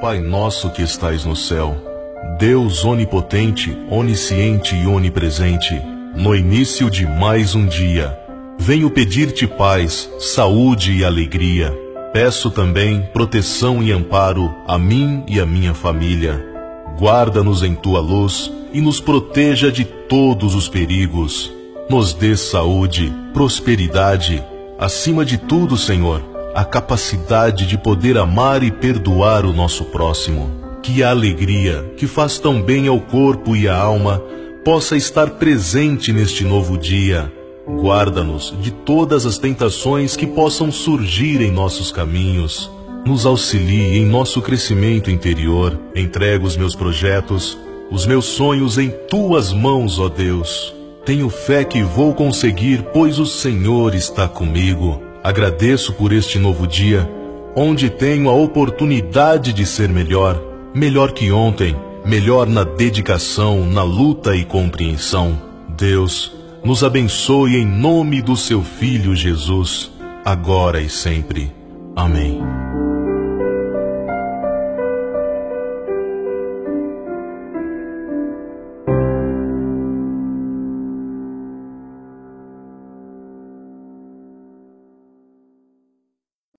Pai nosso que estais no céu, Deus onipotente, onisciente e onipresente, no início de mais um dia, venho pedir-te paz, saúde e alegria. Peço também proteção e amparo a mim e a minha família. Guarda-nos em tua luz e nos proteja de todos os perigos. Nos dê saúde, prosperidade, acima de tudo, Senhor, a capacidade de poder amar e perdoar o nosso próximo. Que a alegria, que faz tão bem ao corpo e à alma, possa estar presente neste novo dia. Guarda-nos de todas as tentações que possam surgir em nossos caminhos. Nos auxilie em nosso crescimento interior. Entrego os meus projetos, os meus sonhos em tuas mãos, ó Deus. Tenho fé que vou conseguir, pois o Senhor está comigo. Agradeço por este novo dia, onde tenho a oportunidade de ser melhor, melhor que ontem, melhor na dedicação, na luta e compreensão. Deus, nos abençoe em nome do seu Filho Jesus, agora e sempre. Amém.